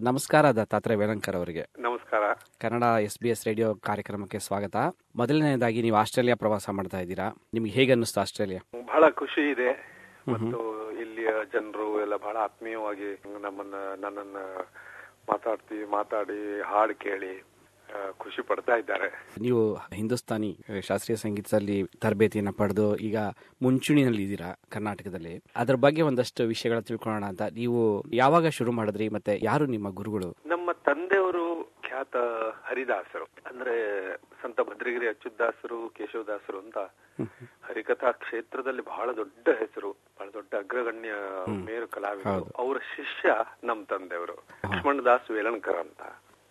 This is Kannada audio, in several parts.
ನಮಸ್ಕಾರ ದತ್ತಾತ್ರೇಯ ವೇಲಂಕರ್ ಅವರಿಗೆ. ನಮಸ್ಕಾರ. Kannada S B S radio ಕಾರ್ಯಕ್ರಮಕ್ಕೆ ಸ್ವಾಗತ. ಮೊದಲನೇದಾಗಿ ನೀವು ಆಸ್ಟ್ರೇಲಿಯಾ ಪ್ರವಾಸ ಮಾಡ್ತಾ ಇದ್ದೀರಾ? ನಿಮ್ಗೆ ಹೇಗೆ ಅನ್ನಿಸ್ತು ಆಸ್ಟ್ರೇಲಿಯಾ? ಬಹಳ ಖುಷಿ ಇದೆ. ಮತ್ತು ಇಲ್ಲಿಯ ಜನರು ಎಲ್ಲ ಬಹಳ ಆತ್ಮೀಯವಾಗಿ ನಮ್ಮನ್ನ ನನ್ನನ್ನ ಮಾತಾಡ್ತಿ ಮಾತಾಡಿ ಹಾಡು ಕೇಳಿ. ಖುಷಿ ಪಡ್ತಾ ಇದ್ದಾರೆ. ನೀವು ಹಿಂದೂಸ್ತಾನಿ ಶಾಸ್ತ್ರೀಯ ಸಂಗೀತದಲ್ಲಿ ತರಬೇತಿಯನ್ನು ಪಡೆದು ಈಗ ಮುಂಚೂಣಿನಲ್ಲಿ ಇದ್ದೀರಾ ಕರ್ನಾಟಕದಲ್ಲಿ? ಅದರ ಬಗ್ಗೆ ಒಂದಷ್ಟು ವಿಷಯಗಳ ತಿಳ್ಕೊಳ್ಳೋಣ ಅಂತ. ನೀವು ಯಾವಾಗ ಶುರು ಮಾಡಿದ್ರಿ ಮತ್ತೆ ಯಾರು ನಿಮ್ಮ ಗುರುಗಳು? ನಮ್ಮ ತಂದೆಯವರು ಖ್ಯಾತ ಹರಿದಾಸರು. ಅಂದ್ರೆ ಸಂತ ಭದ್ರಗಿರಿ ಅಚ್ಯುತದಾಸರು ಕೇಶವದಾಸರು ಅಂತ ಹರಿಕಥಾ ಕ್ಷೇತ್ರದಲ್ಲಿ ಬಹಳ ದೊಡ್ಡ ಹೆಸರು ಬಹಳ ದೊಡ್ಡ ಅಗ್ರಗಣ್ಯ ಮೇರು ಕಲಾವಿದರು. ಅವರ ಶಿಷ್ಯ ನಮ್ ತಂದೆಯವರು. ಲಕ್ಷ್ಮಣದಾಸ್ ವೇಲಣ್ಕರ್ ಅಂತ.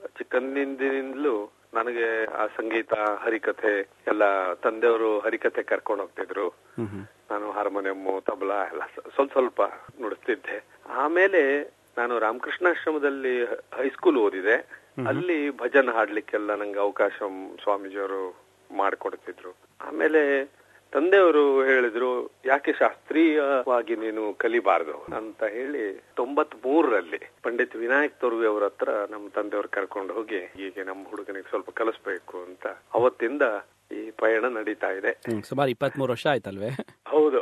ಚಿಕ್ಕಂದಿನಿಂದಲೂ ನನಗೆ ಆ ಸಂಗೀತ ಹರಿಕಥೆ ಎಲ್ಲ ತಂದೆಯವರು ಹರಿಕಥೆ ಕರ್ಕೊಂಡು ಹೋಗ್ತಿದ್ರು. ನಾನು ಹಾರ್ಮೋನಿಯಮ್ಮು ತಬಲಾ ಎಲ್ಲ ಸ್ವಲ್ಪ ಸ್ವಲ್ಪ ನುಡಿಸ್ತಿದ್ದೆ. ಆಮೇಲೆ ನಾನು ರಾಮಕೃಷ್ಣಾಶ್ರಮದಲ್ಲಿ ಹೈಸ್ಕೂಲ್ ಓದಿದೆ. ಅಲ್ಲಿ ಭಜನ್ ಹಾಡ್ಲಿಕ್ಕೆಲ್ಲ ನಂಗೆ ಅವಕಾಶ ಸ್ವಾಮೀಜಿಯವರು ಮಾಡಿಕೊಡ್ತಿದ್ರು. ಆಮೇಲೆ ತಂದೆಯವರು ಹೇಳಿದ್ರು, ಯಾಕೆ ಶಾಸ್ತ್ರೀಯವಾಗಿ ನೀನು ಕಲಿಬಾರದು? ಅಂತ ಹೇಳಿ ತೊಂಬತ್ ಮೂರರಲ್ಲಿ ಪಂಡಿತ್ ವಿನಾಯಕ್ ತೊರ್ವಿ ಅವರ ಹತ್ರ ನಮ್ಮ ತಂದೆಯವರು ಕರ್ಕೊಂಡು ಹೋಗಿ, ಹೀಗೆ ನಮ್ಮ ಹುಡುಗನಿಗೆ ಸ್ವಲ್ಪ ಕಲಿಸ್ಬೇಕು ಅಂತ ಅವತ್ತಿಂದ ಈ ಪಯಣ ನಡೀತಾ ಇದೆ. ಸುಮಾರು ಇಪ್ಪತ್ತ್ ಮೂರು ವರ್ಷ ಆಯ್ತಲ್ವೇ? ಹೌದು.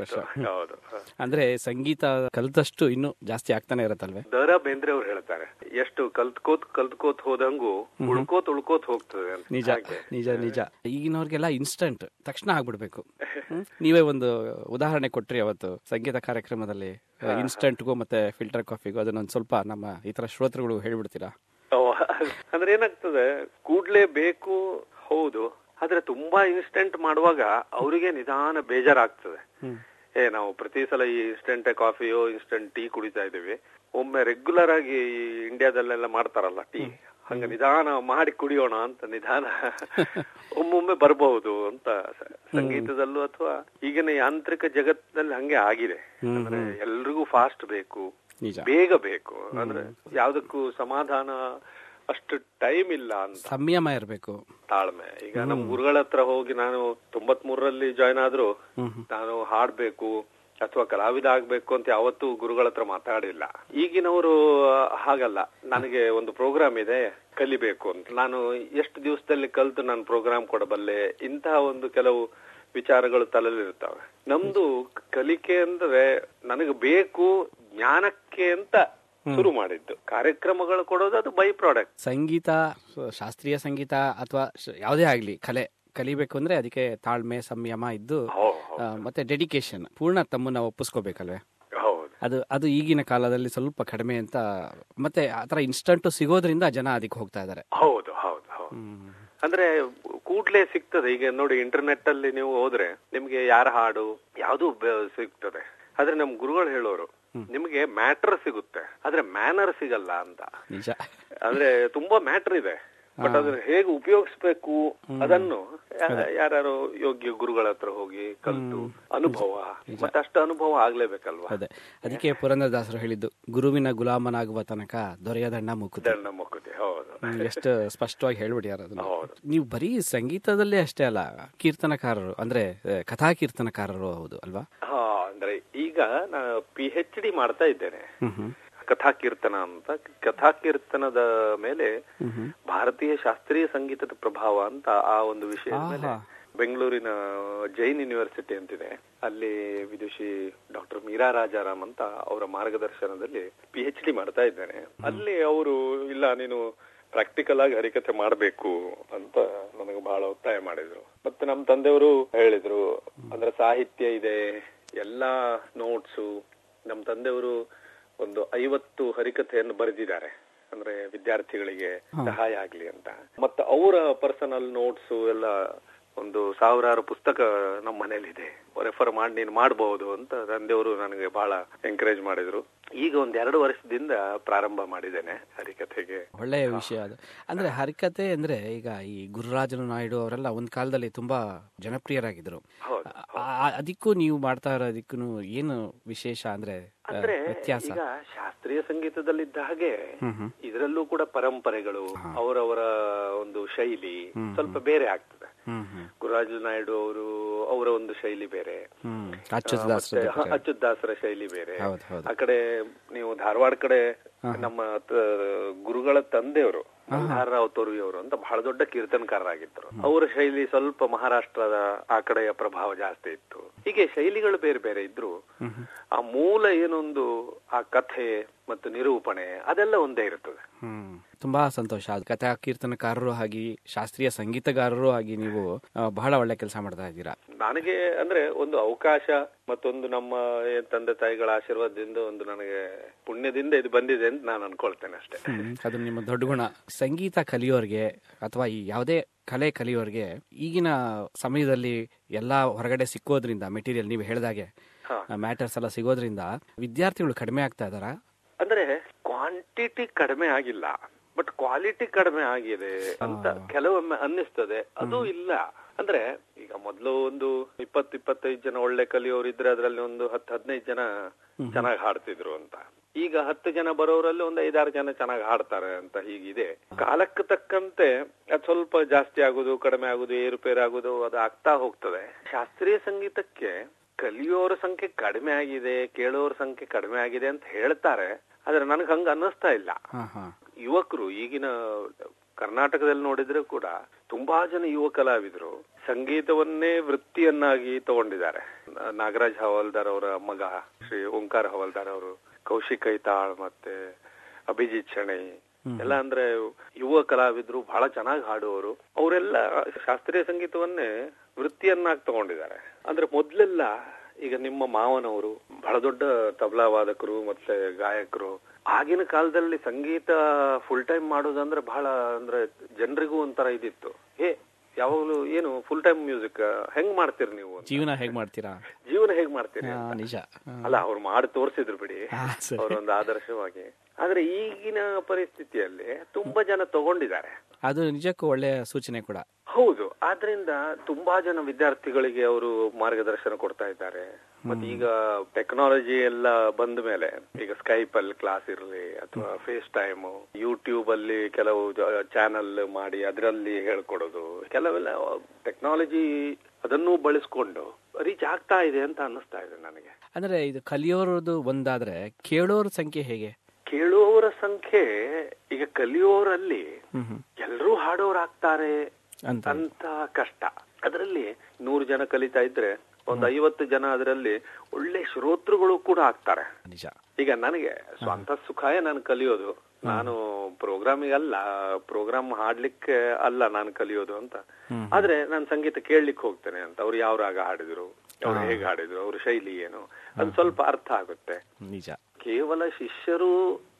ವರ್ಷ. ಹೌದು. ಅಂದ್ರೆ ಸಂಗೀತ ಕಲ್ತಷ್ಟು ಇನ್ನು ಜಾಸ್ತಿ ಆಗ್ತಾನೆ ಇರತ್ತಲ್ವೇ? ದ ರಾ ಬೇಂದ್ರೆ ಅವ್ರು ಹೇಳ್ತಾರೆ. ಎಷ್ಟು ಕಲ್ತ್ಕೋತ್ ಕಲ್ತ್ಕೋತ್ ಹೋದಂಗು ಉಳ್ಕೋತ್ ಉಳ್ಕೋತ್ ಹೋಗ್ತದೆ ನಿಜ. ನಿಜ ನಿಜ. ಈಗಿನವ್ರಿಗೆಲ್ಲ ಇನ್ಸ್ಟಂಟ್ ತಕ್ಷಣ ಆಗ್ಬಿಡ್ಬೇಕು. ನೀವೇ ಒಂದು ಉದಾಹರಣೆ ಕೊಟ್ರಿ ಅವತ್ತು. ಸಂಗೀತ ಕಾರ್ಯಕ್ರಮದಲ್ಲಿ ಇನ್ಸ್ಟಂಟ್ಗೂ ಮತ್ತೆ ಫಿಲ್ಟರ್ ಕಾಫಿಗೂ ಅದನ್ನೊಂದು ಸ್ವಲ್ಪ ನಮ್ಮ ಇತರ ಶ್ರೋತೃಗಳು ಹೇಳ್ಬಿಡ್ತೀರಾ? ಅಂದ್ರೆ ಏನಾಗ್ತದೆ? ಕೂಡ್ಲೇ ಬೇಕು ಹೌದು. ಆದ್ರೆ ತುಂಬಾ ಇನ್ಸ್ಟೆಂಟ್ ಮಾಡುವಾಗ ಅವರಿಗೆ ನಿಧಾನ ಬೇಜಾರಾಗ್ತದೆ. ಏ ನಾವು ಪ್ರತಿ ಸಲ ಈ ಇನ್ಸ್ಟೆಂಟ್ ಕಾಫಿಯೋ ಇನ್ಸ್ಟೆಂಟ್ ಟೀ ಕುಡಿತಾ ಇದೀವಿ ಒಮ್ಮೆ ರೆಗ್ಯುಲರ್ ಆಗಿ ಈ ಇಂಡಿಯಾದಲ್ಲೆಲ್ಲ ಮಾಡ್ತಾರಲ್ಲ ಟೀ ಹಂಗ ನಿಧಾನ ಮಾಡಿ ಕುಡಿಯೋಣ ಅಂತ ನಿಧಾನ ಒಮ್ಮೊಮ್ಮೆ ಬರಬಹುದು ಅಂತ ಸಂಗೀತದಲ್ಲೂ ಅಥವಾ ಈಗಿನ ಯಾಂತ್ರಿಕ ಜಗತ್ತಿನಲ್ಲಿ ಹಂಗೆ ಆಗಿದೆ. ಅಂದ್ರೆ ಎಲ್ರಿಗೂ ಫಾಸ್ಟ್ ಬೇಕು. ಬೇಗ ಬೇಕು. ಅಂದ್ರೆ ಯಾವ್ದಕ್ಕೂ ಸಮಾಧಾನ ಅಷ್ಟು ಟೈಮ್ ಇಲ್ಲ ಅಂತ. ಸಂಯಮ ಇರಬೇಕು. ತಾಳ್ಮೆ. ಈಗ ನಮ್ಮ ಗುರುಗಳ ಹತ್ರ ಹೋಗಿ ನಾನು ತೊಂಬತ್ ಮೂರರಲ್ಲಿ ಜಾಯ್ನ್ ಆದ್ರು ನಾನು ಹಾಡ್ಬೇಕು ಅಥವಾ ಕಲಾವಿದ ಆಗ್ಬೇಕು ಅಂತ ಯಾವತ್ತೂ ಗುರುಗಳ ಹತ್ರ ಮಾತಾಡಿಲ್ಲ. ಈಗಿನವರು ಹಾಗಲ್ಲ. ನನಗೆ ಒಂದು ಪ್ರೋಗ್ರಾಮ್ ಇದೆ ಕಲಿಬೇಕು ಅಂತ. ನಾನು ಎಷ್ಟು ದಿವಸದಲ್ಲಿ ಕಲ್ತು ನಾನು ಪ್ರೋಗ್ರಾಮ್ ಕೊಡಬಲ್ಲೆ? ಇಂತಹ ಒಂದು ಕೆಲವು ವಿಚಾರಗಳು ತಲೆಲಿರ್ತವೆ ನಮ್ದು ಕಲಿಕೆ ಅಂದ್ರೆ ನನಗೆ ಬೇಕು ಜ್ಞಾನಕ್ಕೆ ಅಂತ ಶುರು ಮಾಡಿದ್ದು. ಕಾರ್ಯಕ್ರಮಗಳು ಕೊಡೋದು ಅದು ಬೈ ಪ್ರಾಡಕ್ಟ್ ಸಂಗೀತ ಶಾಸ್ತ್ರೀಯ ಸಂಗೀತ ಅಥವಾ ಯಾವುದೇ ಆಗ್ಲಿ ಕಲೆ ಕಲಿಬೇಕು ಅಂದ್ರೆ ಅದಕ್ಕೆ ತಾಳ್ಮೆ ಸಂಯಮ ಇದ್ದು ಮತ್ತೆ ಡೆಡಿಕೇಶನ್ ಪೂರ್ಣ ತಮ್ಮನ್ನ ಒಪ್ಪಿಸ್ಕೋಬೇಕಲ್ವೇ? ಅದು ಅದು ಈಗಿನ ಕಾಲದಲ್ಲಿ ಸ್ವಲ್ಪ ಕಡಿಮೆ ಅಂತ ಮತ್ತೆ ಆತರ ಇನ್ಸ್ಟಂಟ್ ಸಿಗೋದ್ರಿಂದ ಜನ ಅದಕ್ಕೆ ಹೋಗ್ತಾ ಇದಾರೆ. ಹೌದು ಹೌದು ಹೌದು. ಅಂದ್ರೆ ಕೂಡ್ಲೇ ಸಿಗ್ತದೆ. ಈಗ ನೋಡಿ ಇಂಟರ್ನೆಟ್ ಅಲ್ಲಿ ನೀವು ಹೋದ್ರೆ ನಿಮ್ಗೆ ಯಾರ ಹಾಡು ಯಾವ್ದು ಸಿಗ್ತದೆ. ಆದ್ರೆ ನಮ್ ಗುರುಗಳು ಹೇಳೋರು ನಿಮ್ಗೆ ಮ್ಯಾಟರ್ ಸಿಗುತ್ತೆ. ಆದ್ರೆ ಮ್ಯಾನರ್ ಸಿಗಲ್ಲ ಅಂತ. ನಿಜ. ಅಂದ್ರೆ ತುಂಬಾ ಮ್ಯಾಟರ್ ಇದೆ. ಬಟ್ ಅದನ್ನ ಹೇಗೆ ಉಪಯೋಗಿಸ್ಬೇಕು? ಅದನ್ನು ಯಾರು ಯೋಗ್ಯ ಗುರುಗಳ ಹತ್ರ ಹೋಗಿ ಕಲ್ತು ಅನುಭವ. ಮತ್ತೆ ಅಷ್ಟು ಅನುಭವ ಆಗ್ಲೇಬೇಕಲ್ವಾ? ಅದೇ. ಅದಕ್ಕೆ ಪುರಂದರದಾಸರು ಹೇಳಿದ್ದು ಗುರುವಿನ ಗುಲಾಮನಾಗುವ ತನಕ ದೊರೆಯದಣ್ಣ ಮುಕುದ ದಂಡ ಮುಕ್ಕುತ್ತೆ. ಹೌದು. ಎಷ್ಟು ಸ್ಪಷ್ಟವಾಗಿ ಹೇಳ್ಬಿಡ್ಯಾರ ಅದನ್ನ. ನೀವು ಬರೀ ಸಂಗೀತದಲ್ಲೇ ಅಷ್ಟೇ ಅಲ್ಲ ಕೀರ್ತನಕಾರರು ಅಂದ್ರೆ ಕಥಾ ಕೀರ್ತನಕಾರರು ಹೌದು ಅಲ್ವಾ? ಈಗ ನಾನು ಪಿ ಹೆಚ್ ಡಿ ಮಾಡ್ತಾ ಇದ್ದೇನೆ. ಕಥಾ ಕೀರ್ತನ ಅಂತ. ಕಥಾ ಕೀರ್ತನದ ಮೇಲೆ ಭಾರತೀಯ ಶಾಸ್ತ್ರೀಯ ಸಂಗೀತದ ಪ್ರಭಾವ ಅಂತ ಆ ಒಂದು ವಿಷಯದ ಮೇಲೆ ಬೆಂಗಳೂರಿನ ಜೈನ್ ಯೂನಿವರ್ಸಿಟಿ ಅಂತಿದೆ. ಅಲ್ಲಿ ವಿದುಷಿ ಡಾಕ್ಟರ್ ಮೀರಾ ರಾಜಾರಾಮ್ ಅಂತ ಅವರ ಮಾರ್ಗದರ್ಶನದಲ್ಲಿ ಪಿ ಹೆಚ್ ಡಿ ಮಾಡ್ತಾ ಇದ್ದೇನೆ. ಅಲ್ಲಿ ಅವರು ಇಲ್ಲ ನೀನು ಪ್ರಾಕ್ಟಿಕಲ್ ಆಗಿ ಹರಿಕಥೆ ಮಾಡಬೇಕು ಅಂತ ನನಗೆ ಬಹಳ ಒತ್ತಾಯ ಮಾಡಿದ್ರು. ಮತ್ತೆ ನಮ್ಮ ತಂದೆಯವರು ಹೇಳಿದ್ರು ಅಂದ್ರೆ ಸಾಹಿತ್ಯ ಇದೆ ಎಲ್ಲಾ ನೋಟ್ಸು ನಮ್ಮ ತಂದೆಯವರು ಒಂದು ಐವತ್ತು ಹರಿಕಥೆಯನ್ನು ಬರೆದಿದ್ದಾರೆ. ಅಂದ್ರೆ ವಿದ್ಯಾರ್ಥಿಗಳಿಗೆ ಸಹಾಯ ಆಗ್ಲಿ ಅಂತ. ಮತ್ತೆ ಅವರ ಪರ್ಸನಲ್ ನೋಟ್ಸ್ ಎಲ್ಲ ಒಂದು ಸಾವಿರಾರು ಪುಸ್ತಕ ನಮ್ಮ ಮನೇಲಿದೆ ರೆಫರ್ ಮಾಡಿ ನೀನು ಮಾಡಬಹುದು ಅಂತ ತಂದೆಯವರು ನನಗೆ ಬಹಳ ಎಂಕರೇಜ್ ಮಾಡಿದ್ರು. ಈಗ ಒಂದ್ ಎರಡು ವರ್ಷದಿಂದ ಪ್ರಾರಂಭ ಮಾಡಿದ್ದೇನೆ ಹರಿಕಥೆಗೆ. ಒಳ್ಳೆಯ ವಿಷಯ ಅದು. ಅಂದ್ರೆ ಹರಿಕತೆ ಅಂದ್ರೆ ಈಗ ಈ ಗುರುರಾಜನ ನಾಯ್ಡು ಅವರೆಲ್ಲ ಒಂದ್ ಕಾಲದಲ್ಲಿ ತುಂಬಾ ಜನಪ್ರಿಯರಾಗಿದ್ರು. ಅದಕ್ಕೂ ನೀವು ಮಾಡ್ತಾ ಇರೋದಕ್ಕೂ ಏನು ವಿಶೇಷ ಅಂದ್ರೆ ಅಂದ್ರೆ ವ್ಯತ್ಯಾಸ? ಈಗ ಶಾಸ್ತ್ರೀಯ ಸಂಗೀತದಲ್ಲಿದ್ದ ಹಾಗೆ ಇದರಲ್ಲೂ ಕೂಡ ಪರಂಪರೆಗಳು ಅವರವರ ಒಂದು ಶೈಲಿ ಸ್ವಲ್ಪ ಬೇರೆ ಆಗ್ತದೆ. ಗುರುರಾಜು ನಾಯ್ಡು ಅವರು ಅವರ ಒಂದು ಶೈಲಿ ಬೇರೆ. ಅಚ್ಯುತ್ ದಾಸರ ಶೈಲಿ ಬೇರೆ. ಆ ಕಡೆ ನೀವು ಧಾರವಾಡ ಕಡೆ ನಮ್ಮ ಗುರುಗಳ ತಂದೆಯವರು ಮಲ್ಹಾರ್ ರಾವ್ ತೊರ್ವಿ ಅವರು ಅಂತ ಬಹಳ ದೊಡ್ಡ ಕೀರ್ತನಕಾರರಾಗಿದ್ದರು. ಅವರ ಶೈಲಿ ಸ್ವಲ್ಪ ಮಹಾರಾಷ್ಟ್ರದ ಆ ಕಡೆಯ ಪ್ರಭಾವ ಜಾಸ್ತಿ ಇತ್ತು. ಹೀಗೆ ಶೈಲಿಗಳು ಬೇರೆ ಬೇರೆ ಇದ್ರು ಆ ಮೂಲ ಏನೊಂದು ಆ ಕಥೆ ಮತ್ತು ನಿರೂಪಣೆ ಅದೆಲ್ಲ ಒಂದೇ ಇರುತ್ತದೆ ತುಂಬಾ ಸಂತೋಷ. ಅದು ಕಥಾ ಕೀರ್ತನಕಾರರು ಆಗಿ ಶಾಸ್ತ್ರೀಯ ಸಂಗೀತಗಾರರು ಆಗಿ ನೀವು ಬಹಳ ಒಳ್ಳೆ ಕೆಲಸ ಮಾಡ್ತಾ ಇದ್ದೀರಾ. ನನಗೆ ಅಂದ್ರೆ ಒಂದು ಅವಕಾಶ ಮತ್ತೊಂದು ನಮ್ಮ ತಂದೆ ತಾಯಿಗಳ ಆಶೀರ್ವಾದದಿಂದ ಒಂದು ನನಗೆ ಪುಣ್ಯದಿಂದ ಇದು ಬಂದಿದೆ ಅಂತ ನಾನು ಅನ್ಕೊಳ್ತೇನೆ ಅಷ್ಟೇ. ಅದು ನಿಮ್ಮ ದೊಡ್ಡ ಗುಣ. ಸಂಗೀತ ಕಲಿಯೋರ್ಗೆ ಅಥವಾ ಈ ಯಾವುದೇ ಕಲೆ ಕಲಿಯೋರ್ಗೆ ಈಗಿನ ಸಮಯದಲ್ಲಿ ಎಲ್ಲಾ ಹೊರಗಡೆ ಸಿಕ್ಕೋದ್ರಿಂದ ಮೆಟೀರಿಯಲ್ ನೀವು ಹೇಳ್ದಾಗೆ. ಮ್ಯಾಟರ್ಸ್ ಎಲ್ಲ ಸಿಗೋದ್ರಿಂದ ವಿದ್ಯಾರ್ಥಿಗಳು ಕಡಿಮೆ ಆಗ್ತಾ ಇದಾರ ಅಂದ್ರೆ ಕ್ವಾಂಟಿಟಿ ಕಡಿಮೆ ಆಗಿಲ್ಲ. ಬಟ್ ಕ್ವಾಲಿಟಿ ಕಡಿಮೆ ಆಗಿದೆ ಅಂತ ಕೆಲವೊಮ್ಮೆ ಅನ್ನಿಸ್ತದೆ. ಅದು ಇಲ್ಲ. ಅಂದ್ರೆ ಈಗ ಮೊದಲು ಒಂದು ಇಪ್ಪತ್ ಇಪ್ಪತ್ತೈದು ಜನ ಒಳ್ಳೆ ಕಲಿಯೋರು ಇದ್ರೆ ಅದ್ರಲ್ಲಿ ಒಂದು ಹತ್ತು ಹದಿನೈದು ಜನ ಚೆನ್ನಾಗಿ ಹಾಡ್ತಿದ್ರು ಅಂತ. ಈಗ ಹತ್ತು ಜನ ಬರೋರಲ್ಲಿ ಒಂದು ಐದಾರು ಜನ ಚೆನ್ನಾಗಿ ಹಾಡ್ತಾರೆ ಅಂತ ಹೀಗಿದೆ. ಕಾಲಕ್ಕೆ ತಕ್ಕಂತೆ ಅದು ಸ್ವಲ್ಪ ಜಾಸ್ತಿ ಆಗುದು ಕಡಿಮೆ ಆಗುದು ಏರುಪೇರು ಆಗುದು ಅದು ಆಗ್ತಾ ಹೋಗ್ತದೆ. ಶಾಸ್ತ್ರೀಯ ಸಂಗೀತಕ್ಕೆ ಕಲಿಯೋರ ಸಂಖ್ಯೆ ಕಡಿಮೆ ಆಗಿದೆ ಕೇಳೋರ ಸಂಖ್ಯೆ ಕಡಿಮೆ ಆಗಿದೆ ಅಂತ ಹೇಳ್ತಾರೆ. ಆದ್ರೆ ನನಗೆ ಹಂಗ ಅನ್ನಿಸ್ತಾ ಇಲ್ಲ. ಯುವಕರು ಈಗಿನ ಕರ್ನಾಟಕದಲ್ಲಿ ನೋಡಿದ್ರೆ ಕೂಡ ತುಂಬಾ ಜನ ಯುವ ಕಲಾವಿದರು. ಸಂಗೀತವನ್ನೇ ವೃತ್ತಿಯನ್ನಾಗಿ ತಗೊಂಡಿದ್ದಾರೆ. ನಾಗರಾಜ್ ಹವಾಲ್ದಾರ್ ಅವರ ಮಗ ಶ್ರೀ ಓಂಕಾರ ಹವಾಲ್ದಾರ್ ಅವರು ಕೌಶಿಕ್ ಐತಾಳ್ ಮತ್ತೆ ಅಭಿಜಿತ್ ಶೆಣೈ. ಎಲ್ಲ ಅಂದ್ರೆ ಯುವ ಕಲಾವಿದರು ಬಹಳ ಚೆನ್ನಾಗಿ ಹಾಡುವವರು. ಅವರೆಲ್ಲ ಶಾಸ್ತ್ರೀಯ ಸಂಗೀತವನ್ನೇ ವೃತ್ತಿಯನ್ನಾಗಿ ತಗೊಂಡಿದ್ದಾರೆ. ಅಂದ್ರೆ ಮೊದ್ಲೆಲ್ಲ ಈಗ ನಿಮ್ಮ ಮಾವನವರು ಬಹಳ ದೊಡ್ಡ ತಬಲಾ ವಾದಕರು ಮತ್ತೆ ಗಾಯಕರು ಆಗಿನ ಕಾಲದಲ್ಲಿ ಸಂಗೀತ ಫುಲ್ ಟೈಮ್ ಮಾಡೋದಂದ್ರೆ ಬಹಳ ಅಂದ್ರೆ ಜನರಿಗೂ ಒಂಥರ ಇದಿತ್ತು. ಹೇ ಯಾವಾಗಲೂ ಏನು ಫುಲ್ ಟೈಮ್ ಮ್ಯೂಸಿಕ್ ಹೆಂಗ್ ಮಾಡ್ತೀರಿ ನೀವು. ಜೀವನ ಹೇಗ್ ಮಾಡ್ತೀರಾ? ಜೀವನ ಹೇಗ್ ಮಾಡ್ತೀರಿ. ನಿಜ. ಅಲ್ಲ ಅವ್ರು ಮಾಡಿ ತೋರಿಸಿದ್ರು ಬಿಡಿ. ಅವರೊಂದು ಆದರ್ಶವಾಗಿ. ಆದ್ರೆ ಈಗಿನ ಪರಿಸ್ಥಿತಿಯಲ್ಲಿ ತುಂಬಾ ಜನ ತಗೊಂಡಿದ್ದಾರೆ. ಅದು ನಿಜಕ್ಕೂ ಒಳ್ಳೆಯ ಸೂಚನೆ ಕೂಡ. ಹೌದು. ಆದ್ರಿಂದ ತುಂಬಾ ಜನ ವಿದ್ಯಾರ್ಥಿಗಳಿಗೆ ಅವರು ಮಾರ್ಗದರ್ಶನ ಕೊಡ್ತಾ ಇದ್ದಾರೆ. ಮತ್ತೆ ಈಗ ಟೆಕ್ನಾಲಜಿ ಎಲ್ಲ ಬಂದ ಮೇಲೆ ಈಗ ಸ್ಕೈಪ್ ಅಲ್ಲಿ ಕ್ಲಾಸ್ ಇರಲಿ ಅಥವಾ ಫೇಸ್ ಟೈಮ್ ಯೂಟ್ಯೂಬ್ ಅಲ್ಲಿ ಕೆಲವು ಚಾನೆಲ್ ಮಾಡಿ ಅದರಲ್ಲಿ ಹೇಳ್ಕೊಡೋದು. ಕೆಲವೆಲ್ಲ ಟೆಕ್ನಾಲಜಿ ಅದನ್ನು ಬಳಸ್ಕೊಂಡು ರೀಚ್ ಆಗ್ತಾ ಇದೆ ಅಂತ ಅನ್ನಿಸ್ತಾ ಇದೆ ನನಗೆ. ಅಂದ್ರೆ ಇದು ಕಲಿಯೋರದು ಒಂದಾದ್ರೆ ಕೇಳೋರ ಸಂಖ್ಯೆ ಹೇಗೆ? ಕೇಳುವವರ ಸಂಖ್ಯೆ ಈಗ ಕಲಿಯುವವರಲ್ಲಿ ಎಲ್ಲರೂ ಹಾಡೋರಾಗ್ತಾರೆ ಅಂತ. ಕಷ್ಟ. ಅದರಲ್ಲಿ ನೂರು ಜನ ಕಲಿತಾ ಇದ್ರೆ ಒಂದು ಐವತ್ತು ಜನ ಅದರಲ್ಲಿ ಒಳ್ಳೆ ಶ್ರೋತೃಗಳು ಕೂಡ ಆಗ್ತಾರೆ. ಈಗ ನನಗೆ ಸ್ವಂತ ಸುಖಾಯ ನಾನು ಕಲಿಯೋದು. ನಾನು ಪ್ರೋಗ್ರಾಮಿಗೆ ಅಲ್ಲ ಪ್ರೋಗ್ರಾಮ್ ಹಾಡ್ಲಿಕ್ಕೆ ಅಲ್ಲ ನಾನು ಕಲಿಯೋದು ಅಂತ. ಆದ್ರೆ ನಾನು ಸಂಗೀತ ಕೇಳಲಿಕ್ಕೆ ಹೋಗ್ತೇನೆ ಅಂತ. ಅವ್ರು ಯಾವ ರಾಗ ಹಾಡಿದ್ರು ಅವ್ರು ಹೇಗೆ ಹಾಡಿದ್ರು ಅವ್ರ ಶೈಲಿ ಏನು? ಅದು ಸ್ವಲ್ಪ ಅರ್ಥ ಆಗುತ್ತೆ. ನಿಜ. ಕೇವಲ ಶಿಷ್ಯರು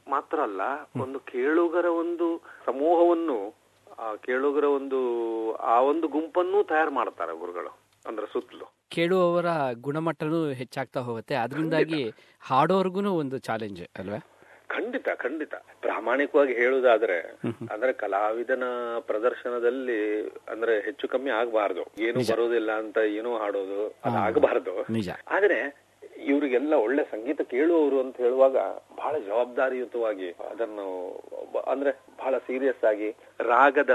ಮಾತ್ರ ಅಲ್ಲ ಒಂದು ಕೇಳುಗರ ಒಂದು ಸಮೂಹವನ್ನು ಆ ಕೇಳುಗರ ಒಂದು ಆ ಒಂದು ಗುಂಪನ್ನು ತಯಾರು ಮಾಡ್ತಾರೆ ಗುರುಗಳು ಅಂದ್ರೆ ಸುತ್ತಲೂ. ಕೇಳುವವರ ಗುಣಮಟ್ಟನೂ ಹೆಚ್ಚಾಗ್ತಾ ಹೋಗುತ್ತೆ. ಅದರಿಂದಾಗಿ ಹಾಡೋರ್ಗುನು ಒಂದು ಚಾಲೆಂಜ್ ಅಲ್ವಾ? ಖಂಡಿತ ಖಂಡಿತ. ಪ್ರಾಮಾಣಿಕವಾಗಿ ಹೇಳುದಾದ್ರೆ ಅಂದ್ರೆ ಕಲಾವಿದನ ಪ್ರದರ್ಶನದಲ್ಲಿ ಅಂದ್ರೆ ಹೆಚ್ಚು ಕಮ್ಮಿ ಆಗಬಾರ್ದು. ಏನು ಬರೋದಿಲ್ಲ ಅಂತ ಏನೋ ಹಾಡೋದು ಅದು ಆಗಬಾರ್ದು ನಿಜ. ಆದ್ರೆ ಇವರಿಗೆಲ್ಲ ಒಳ್ಳೆ ಸಂಗೀತ ಕೇಳುವವರು ಅಂತ ಹೇಳುವಾಗ ಬಹಳ ಜವಾಬ್ದಾರಿಯುತವಾಗಿ ಅದನ್ನು ಅಂದ್ರೆ ಬಹಳ ಸೀರಿಯಸ್ ಆಗಿ ರಾಗದ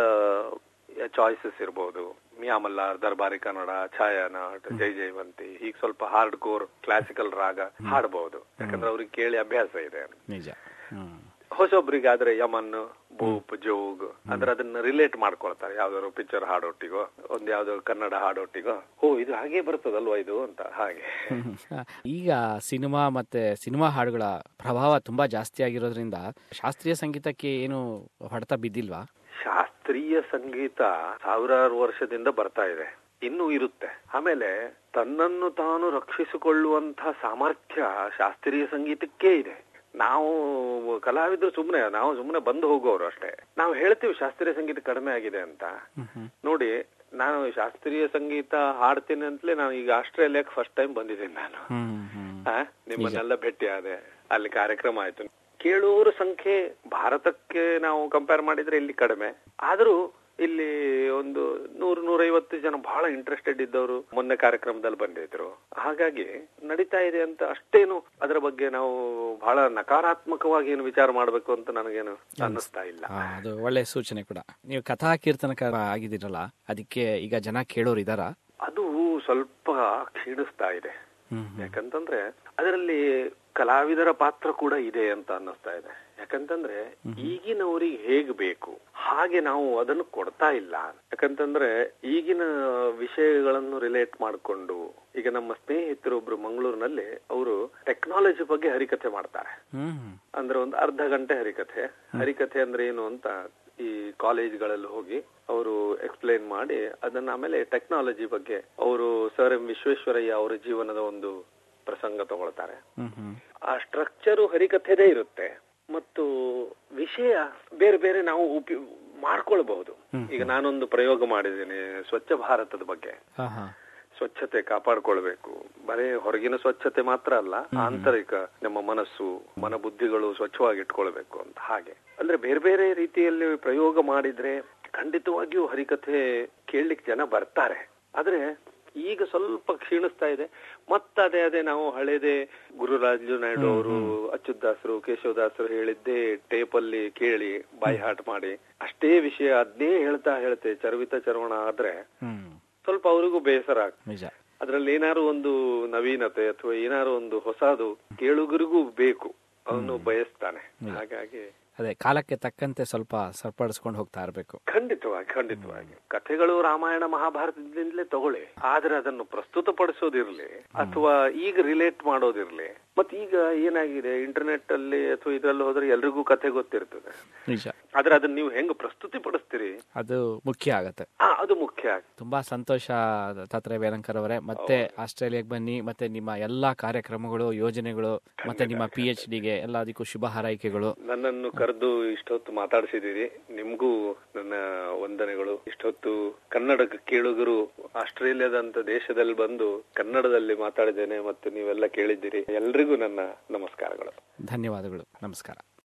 ಚಾಯ್ಸಸ್ ಇರಬಹುದು ಮಿಯಾಮಲ್ಲಾರ್ ದರ್ಬಾರಿ ಕನ್ನಡ ಛಾಯಾನಾಟ್ ಜೈ ಜೈವಂತಿ ಈಗ ಸ್ವಲ್ಪ ಹಾರ್ಡ್ ಕೋರ್ ಕ್ಲಾಸಿಕಲ್ ರಾಗ ಹಾಡಬಹುದು ಯಾಕಂದ್ರೆ ಅವ್ರಿಗೆ ಕೇಳಿ ಅಭ್ಯಾಸ ಇದೆ ಹೊಸೊಬ್ರಿಗಾದ್ರೆ ಯಮನ್ ಭೂಪ್ ಜೋಗ್ ಅಂದ್ರೆ ಅದನ್ನ ರಿಲೇಟ್ ಮಾಡ್ಕೊಳ್ತಾರೆ. ಯಾವ್ದಾದ್ರು ಪಿಕ್ಚರ್ ಹಾಡೊಟ್ಟಿಗೋ ಒಂದ್ ಯಾವ್ದೋ ಕನ್ನಡ ಹಾಡೊಟ್ಟಿಗೋ. ಓ ಇದು ಹಾಗೆ ಬರ್ತದಲ್ವಾ ಇದು ಅಂತ. ಹಾಗೆ. ಈಗ ಸಿನಿಮಾ ಮತ್ತೆ ಸಿನಿಮಾ ಹಾಡುಗಳ ಪ್ರಭಾವ ತುಂಬಾ ಜಾಸ್ತಿ ಆಗಿರೋದ್ರಿಂದ ಶಾಸ್ತ್ರೀಯ ಸಂಗೀತಕ್ಕೆ ಏನು ಹೊಡೆತ ಬಿದ್ದಿಲ್ವಾ? ಶಾಸ್ತ್ರೀಯ ಸಂಗೀತ ಸಾವಿರಾರು ವರ್ಷದಿಂದ ಬರ್ತಾ ಇದೆ. ಇನ್ನೂ ಇರುತ್ತೆ. ಆಮೇಲೆ ತನ್ನನ್ನು ತಾನು ರಕ್ಷಿಸಿಕೊಳ್ಳುವಂತಹ ಸಾಮರ್ಥ್ಯ ಶಾಸ್ತ್ರೀಯ ಸಂಗೀತಕ್ಕೇ ಇದೆ. ನಾವು ಕಲಾವಿದ್ರು ಸುಮ್ನೆ ನಾವು ಸುಮ್ನೆ ಬಂದು ಹೋಗೋರು ಅಷ್ಟೇ. ನಾವು ಹೇಳ್ತೀವಿ ಶಾಸ್ತ್ರೀಯ ಸಂಗೀತ ಕಡಿಮೆ ಆಗಿದೆ ಅಂತ. ನೋಡಿ ನಾನು ಶಾಸ್ತ್ರೀಯ ಸಂಗೀತ ಹಾಡ್ತೀನಿ ಅಂತಲೇ ನಾನು ಈಗ ಆಸ್ಟ್ರೇಲಿಯಾಕ್ ಫಸ್ಟ್ ಟೈಮ್ ಬಂದಿದ್ದೀನಿ ನಾನು. ನಿಮ್ಮನ್ನೆಲ್ಲ ಭೇಟಿ ಆದೆ. ಅಲ್ಲಿ ಕಾರ್ಯಕ್ರಮ ಆಯ್ತು. ಕೇಳುವವರ ಸಂಖ್ಯೆ ಭಾರತಕ್ಕೆ ನಾವು ಕಂಪೇರ್ ಮಾಡಿದ್ರೆ ಇಲ್ಲಿ ಕಡಿಮೆ. ಆದ್ರೂ ಇಲ್ಲಿ ಒಂದು ನೂರು ನೂರೈವತ್ತು ಜನ ಬಹಳ ಇಂಟ್ರೆಸ್ಟೆಡ್ ಇದ್ದವರು ಮೊನ್ನೆ ಕಾರ್ಯಕ್ರಮದಲ್ಲಿ ಬಂದಿದ್ರು. ಹಾಗಾಗಿ ನಡೀತಾ ಇದೆ ಅಂತ ಅಷ್ಟೇನು ಅದರ ಬಗ್ಗೆ ನಾವು ಬಹಳ ನಕಾರಾತ್ಮಕವಾಗಿ ಏನು ವಿಚಾರ ಮಾಡಬೇಕು ಅಂತ ನನಗೇನು ಅನ್ನಿಸ್ತಾ ಇಲ್ಲ. ಅದು ಒಳ್ಳೆ ಸೂಚನೆ ಕೂಡ. ನೀವು ಕಥಾ ಕೀರ್ತನಕಾರ ಆಗಿದ್ದೀರಲ್ಲ ಅದಕ್ಕೆ ಈಗ ಜನ ಕೇಳೋರು ಇದಾರ? ಅದು ಸ್ವಲ್ಪ ಕ್ಷೀಣಿಸ್ತಾ ಇದೆ. ಯಾಕಂತಂದ್ರೆ ಅದರಲ್ಲಿ ಕಲಾವಿದರ ಪಾತ್ರ ಕೂಡ ಇದೆ ಅಂತ ಅನ್ನಿಸ್ತಾ ಇದೆ. ಯಾಕಂತಂದ್ರೆ ಈಗಿನವರಿಗೆ ಹೇಗ್ ಬೇಕು? ಹಾಗೆ ನಾವು ಅದನ್ನು ಕೊಡ್ತಾ ಇಲ್ಲ. ಯಾಕಂತಂದ್ರೆ ಈಗಿನ ವಿಷಯಗಳನ್ನು ರಿಲೇಟ್ ಮಾಡಿಕೊಂಡು ಈಗ ನಮ್ಮ ಸ್ನೇಹಿತರೊಬ್ರು ಮಂಗಳೂರಿನಲ್ಲಿ ಅವರು ಟೆಕ್ನಾಲಜಿ ಬಗ್ಗೆ ಹರಿಕಥೆ ಮಾಡ್ತಾರೆ. ಅಂದ್ರೆ ಒಂದು ಅರ್ಧ ಗಂಟೆ ಹರಿಕಥೆ. ಹರಿಕಥೆ ಅಂದ್ರೆ ಏನು ಅಂತ ಈ ಕಾಲೇಜ್ಗಳಲ್ಲಿ ಹೋಗಿ ಅವರು ಎಕ್ಸ್ಪ್ಲೈನ್ ಮಾಡಿ ಅದನ್ನ ಆಮೇಲೆ ಟೆಕ್ನಾಲಜಿ ಬಗ್ಗೆ ಅವರು ಸರ್ ಎಂ ವಿಶ್ವೇಶ್ವರಯ್ಯ ಅವರ ಜೀವನದ ಒಂದು ಪ್ರಸಂಗ ತಗೊಳ್ತಾರೆ. ಆ ಸ್ಟ್ರಕ್ಚರ್ ಹರಿಕಥೆದೇ ಇರುತ್ತೆ. ಮತ್ತು ವಿಷಯ ಬೇರೆ ಬೇರೆ ನಾವು ಉಪಯೋ ಮಾಡ್ಕೊಳ್ಬಹುದು. ಈಗ ನಾನೊಂದು ಪ್ರಯೋಗ ಮಾಡಿದ್ದೀನಿ ಸ್ವಚ್ಛ ಭಾರತದ ಬಗ್ಗೆ. ಸ್ವಚ್ಛತೆ ಕಾಪಾಡ್ಕೊಳ್ಬೇಕು. ಬರೇ ಹೊರಗಿನ ಸ್ವಚ್ಛತೆ ಮಾತ್ರ ಅಲ್ಲ ಆಂತರಿಕ ನಮ್ಮ ಮನಸ್ಸು ಮನಬುದ್ಧಿಗಳು ಸ್ವಚ್ಛವಾಗಿ ಇಟ್ಕೊಳ್ಬೇಕು ಅಂತ ಹಾಗೆ. ಅಂದ್ರೆ ಬೇರೆ ಬೇರೆ ರೀತಿಯಲ್ಲಿ ಪ್ರಯೋಗ ಮಾಡಿದ್ರೆ ಖಂಡಿತವಾಗಿಯೂ ಹರಿಕಥೆ ಕೇಳಲಿಕ್ಕೆ ಜನ ಬರ್ತಾರೆ. ಆದ್ರೆ ಈಗ ಸ್ವಲ್ಪ ಕ್ಷೀಣಿಸ್ತಾ ಇದೆ. ಮತ್ತೆ ಅದೇ ಅದೇ ನಾವು ಹಳೇದೆ ಗುರುರಾಜು ನಾಯ್ಡು ಅವರು ಅಚ್ಯುತದಾಸರು ಕೇಶವದಾಸರು ಹೇಳಿದ್ದೇ ಟೇಪ್ ಅಲ್ಲಿ ಕೇಳಿ ಬಾಯಿ ಹಾಟ್ ಮಾಡಿ. ಅಷ್ಟೇ ವಿಷಯ ಅದ್ನೇ ಹೇಳ್ತಾ ಹೇಳ್ತೆ ಚರ್ವಿತ ಚರ್ವಣ ಆದ್ರೆ ಸ್ವಲ್ಪ ಅವರಿಗೂ ಬೇಸರ ಆಗ್ತದೆ. ಅದ್ರಲ್ಲಿ ಏನಾರು ಒಂದು ನವೀನತೆ ಅಥವಾ ಏನಾರು ಒಂದು ಹೊಸದು ಕೇಳುಗರಿಗೂ ಬೇಕು. ಅವನು ಬಯಸ್ತಾನೆ. ಹಾಗಾಗಿ ಅದೇ ಕಾಲಕ್ಕೆ ತಕ್ಕಂತೆ ಸ್ವಲ್ಪ ಸರಿಪಡಿಸ್ಕೊಂಡು ಹೋಗ್ತಾ ಇರಬೇಕು. ಖಂಡಿತವಾಗಿ ಖಂಡಿತವಾಗಿ. ಕಥೆಗಳು ರಾಮಾಯಣ ಮಹಾಭಾರತದಿಂದಲೇ ತಗೊಳ್ಳಿ. ಆದ್ರೆ ಅದನ್ನು ಪ್ರಸ್ತುತಪಡಿಸೋದಿರ್ಲಿ ಅಥವಾ ಈಗ ರಿಲೇಟ್ ಮಾಡೋದಿರ್ಲಿ. ಮತ್ತೆ ಈಗ ಏನಾಗಿದೆ ಇಂಟರ್ನೆಟ್ ಅಲ್ಲಿ ಅಥವಾ ಇದ್ರಲ್ಲಿ ಹೋದ್ರೆ ಎಲ್ರಿಗೂ ಕಥೆ ಗೊತ್ತಿರ್ತದೆ. ಆದ್ರೆ ಅದನ್ನ ನೀವು ಹೆಂಗ್ ಪ್ರಸ್ತುತಿ ಪಡಿಸ್ತೀರಿ? ಅದು ಮುಖ್ಯ ಆಗತ್ತೆ. ಅದು ಮುಖ್ಯ ತುಂಬಾ ಸಂತೋಷ ತಾತ್ರೆ ವೇಲಂಕರ್ ಅವರೇ. ಮತ್ತೆ ಆಸ್ಟ್ರೇಲಿಯಾಗೆ ಬನ್ನಿ ಮತ್ತೆ ನಿಮ್ಮ ಎಲ್ಲಾ ಕಾರ್ಯಕ್ರಮಗಳು ಯೋಜನೆಗಳು ಮತ್ತೆ ನಿಮ್ಮ ಪಿ ಎಚ್ ಡಿಗೆ ಎಲ್ಲದಕ್ಕೂ ಶುಭ ಹಾರೈಕೆಗಳು. ನನ್ನನ್ನು ಕರೆದು ಇಷ್ಟೊತ್ತು ಮಾತಾಡಿಸಿದ್ದೀರಿ. ನಿಮ್ಗೂ ನನ್ನ ವಂದನೆಗಳು. ಇಷ್ಟೊತ್ತು ಕನ್ನಡ ಕೇಳುಗರು ಆಸ್ಟ್ರೇಲಿಯಾದಂತ ದೇಶದಲ್ಲಿ ಬಂದು ಕನ್ನಡದಲ್ಲಿ ಮಾತಾಡಿದ್ದೇನೆ ಮತ್ತು ನೀವೆಲ್ಲ ಕೇಳಿದ್ದೀರಿ. ಎಲ್ರಿಗೂ ನನ್ನ ನಮಸ್ಕಾರಗಳು. ಧನ್ಯವಾದಗಳು. ನಮಸ್ಕಾರ.